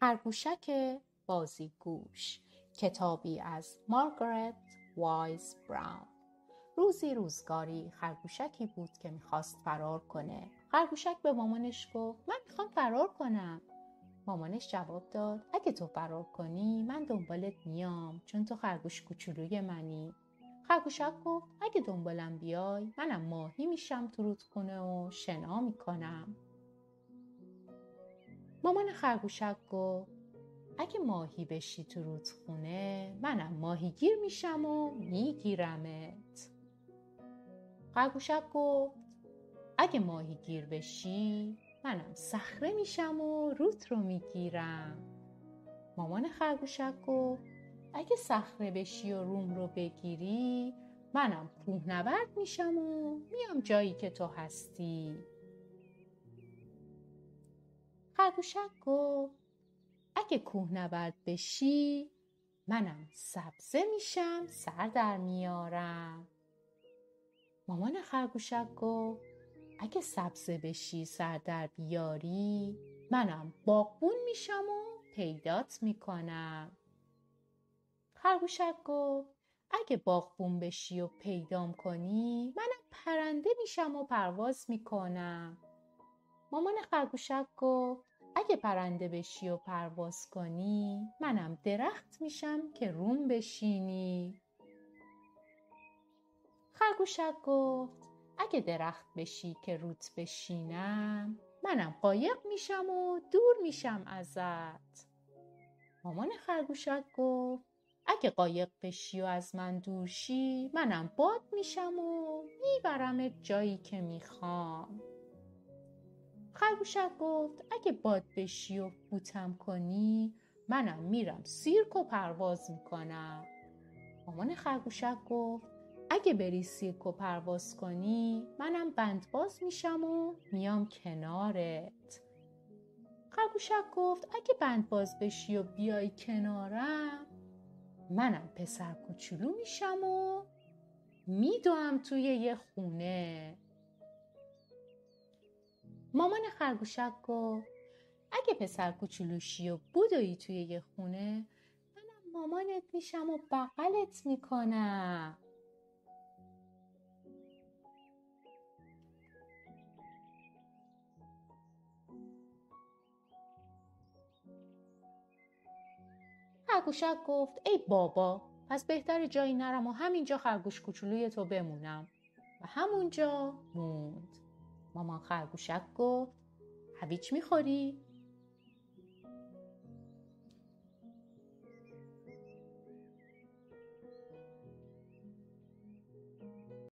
خرگوشک بازیگوش. کتابی از مارگارت وایز براون. روزی روزگاری خرگوشکی بود که می‌خواست فرار کنه. خرگوشک به مامانش گفت من می‌خوام فرار کنم. مامانش جواب داد اگه تو فرار کنی من دنبالت میام چون تو خرگوش کوچولوی منی. خرگوشک گفت اگه دنبالم بیای منم ماهی میشم تو رودخونه و شنا می‌کنم. مامان خرگوشک گفت اگه ماهی بشی تو رودخونه منم ماهیگیر میشم و میگیرمت. خرگوشک گفت اگه ماهیگیر بشی منم صخره میشم و روت رو می‌گیرم. مامان خرگوشک گفت اگه صخره بشی و روم رو بگیری منم کوهنورد میشم و میام جایی که تو هستی. خرگوشک گفت اگه کوهنورد بشی منم سبزه میشم سر در میارم. مامان خرگوشک گفت اگه سبزه بشی سر در بیاری منم باغبون میشم و پیدات می‌کنم. خرگوشک گفت اگه باغبون بشی و پیدام کنی منم پرنده میشم و پرواز می‌کنم. مامان خرگوشک گفت اگه پرنده بشی و پرواز کنی منم درخت میشم که روم بشینی. خرگوشک گفت اگه درخت بشی که روت بشینم منم قایق میشم و دور میشم ازت. مامان خرگوشک گفت اگه قایق بشی و از من دور شی منم باد میشم و میبرمت جایی که می‌خوام. خرگوشک گفت اگه باد بشی و بوتم کنی منم میرم سیرک و پرواز می‌کنم. مامان خرگوشک گفت اگه بری سیرک و پرواز کنی منم بندباز میشم و میام کنارت. خرگوشک گفت اگه بندباز بشی و بیای کنارم منم پسر کوچولو میشم و میدوم توی یه خونه. مامان خرگوشک گفت اگه پسر کوچولوشی و بودایی توی یه خونه منم مامانت میشم و بغلت می‌کنم. خرگوشک گفت ای بابا پس بهتر جایی نرم و همینجا خرگوش کوچولوی تو بمونم. و همونجا موند. مامان خرگوشک گفت هویج می‌خوری؟